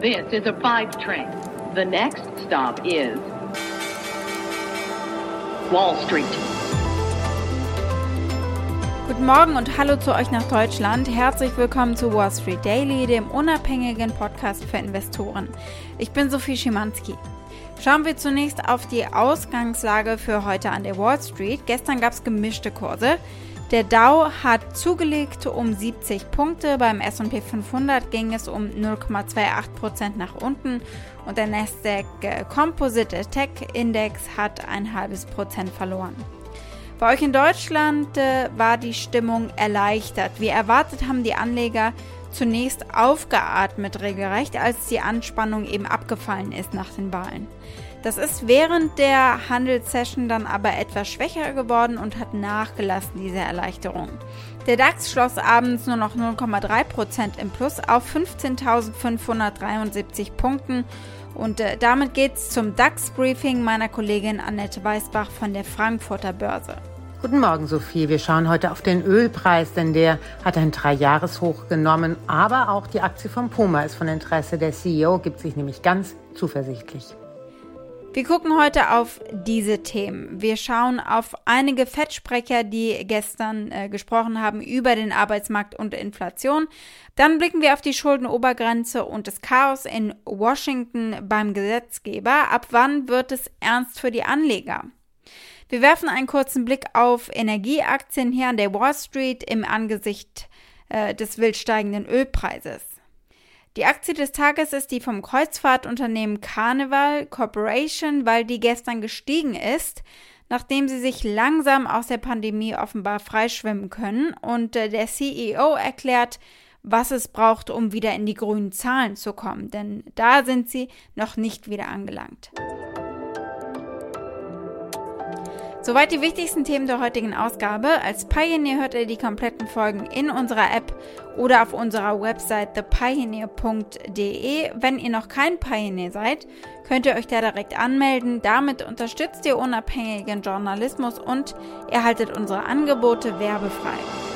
This is a five train. The next stop is Wall Street. Guten Morgen und hallo zu euch nach Deutschland. Herzlich willkommen zu Wall Street Daily, dem unabhängigen Podcast für Investoren. Ich bin Sophie Schimanski. Schauen wir zunächst auf die Ausgangslage für heute an der Wall Street. Gestern gab es gemischte Kurse. Der Dow hat zugelegt um 70 Punkte, beim S&P 500 ging es um 0,28% nach unten und der Nasdaq Composite Tech Index hat ein halbes Prozent verloren. Bei euch in Deutschland äh, war die Stimmung erleichtert. Wie erwartet haben die Anleger zunächst aufgeatmet regelrecht, als die Anspannung eben abgefallen ist nach den Wahlen. Das ist während der Handelssession dann aber etwas schwächer geworden und hat nachgelassen, diese Erleichterung. Der DAX schloss abends nur noch 0,3% im Plus auf 15.573 Punkten. Und äh, damit geht's zum DAX-Briefing meiner Kollegin Annette Weißbach von der Frankfurter Börse. Guten Morgen, Sophie. Wir schauen heute auf den Ölpreis, denn der hat ein Dreijahreshoch genommen. Aber auch die Aktie von Puma ist von Interesse. Der CEO gibt sich nämlich ganz zuversichtlich. Wir gucken heute auf diese Themen. Wir schauen auf einige Fettsprecher, die gestern äh, gesprochen haben über den Arbeitsmarkt und Inflation. Dann blicken wir auf die Schuldenobergrenze und das Chaos in Washington beim Gesetzgeber. Ab wann wird es ernst für die Anleger? Wir werfen einen kurzen Blick auf Energieaktien hier an der Wall Street im Angesicht äh, des wild steigenden Ölpreises. Die Aktie des Tages ist die vom Kreuzfahrtunternehmen Carnival Corporation, weil die gestern gestiegen ist, nachdem sie sich langsam aus der Pandemie offenbar freischwimmen können. Und äh, der CEO erklärt, was es braucht, um wieder in die grünen Zahlen zu kommen, denn da sind sie noch nicht wieder angelangt. Soweit die wichtigsten Themen der heutigen Ausgabe. Als Pioneer hört ihr die kompletten Folgen in unserer App oder auf unserer Website thepioneer.de. Wenn ihr noch kein Pioneer seid, könnt ihr euch da direkt anmelden. Damit unterstützt ihr unabhängigen Journalismus und erhaltet unsere Angebote werbefrei.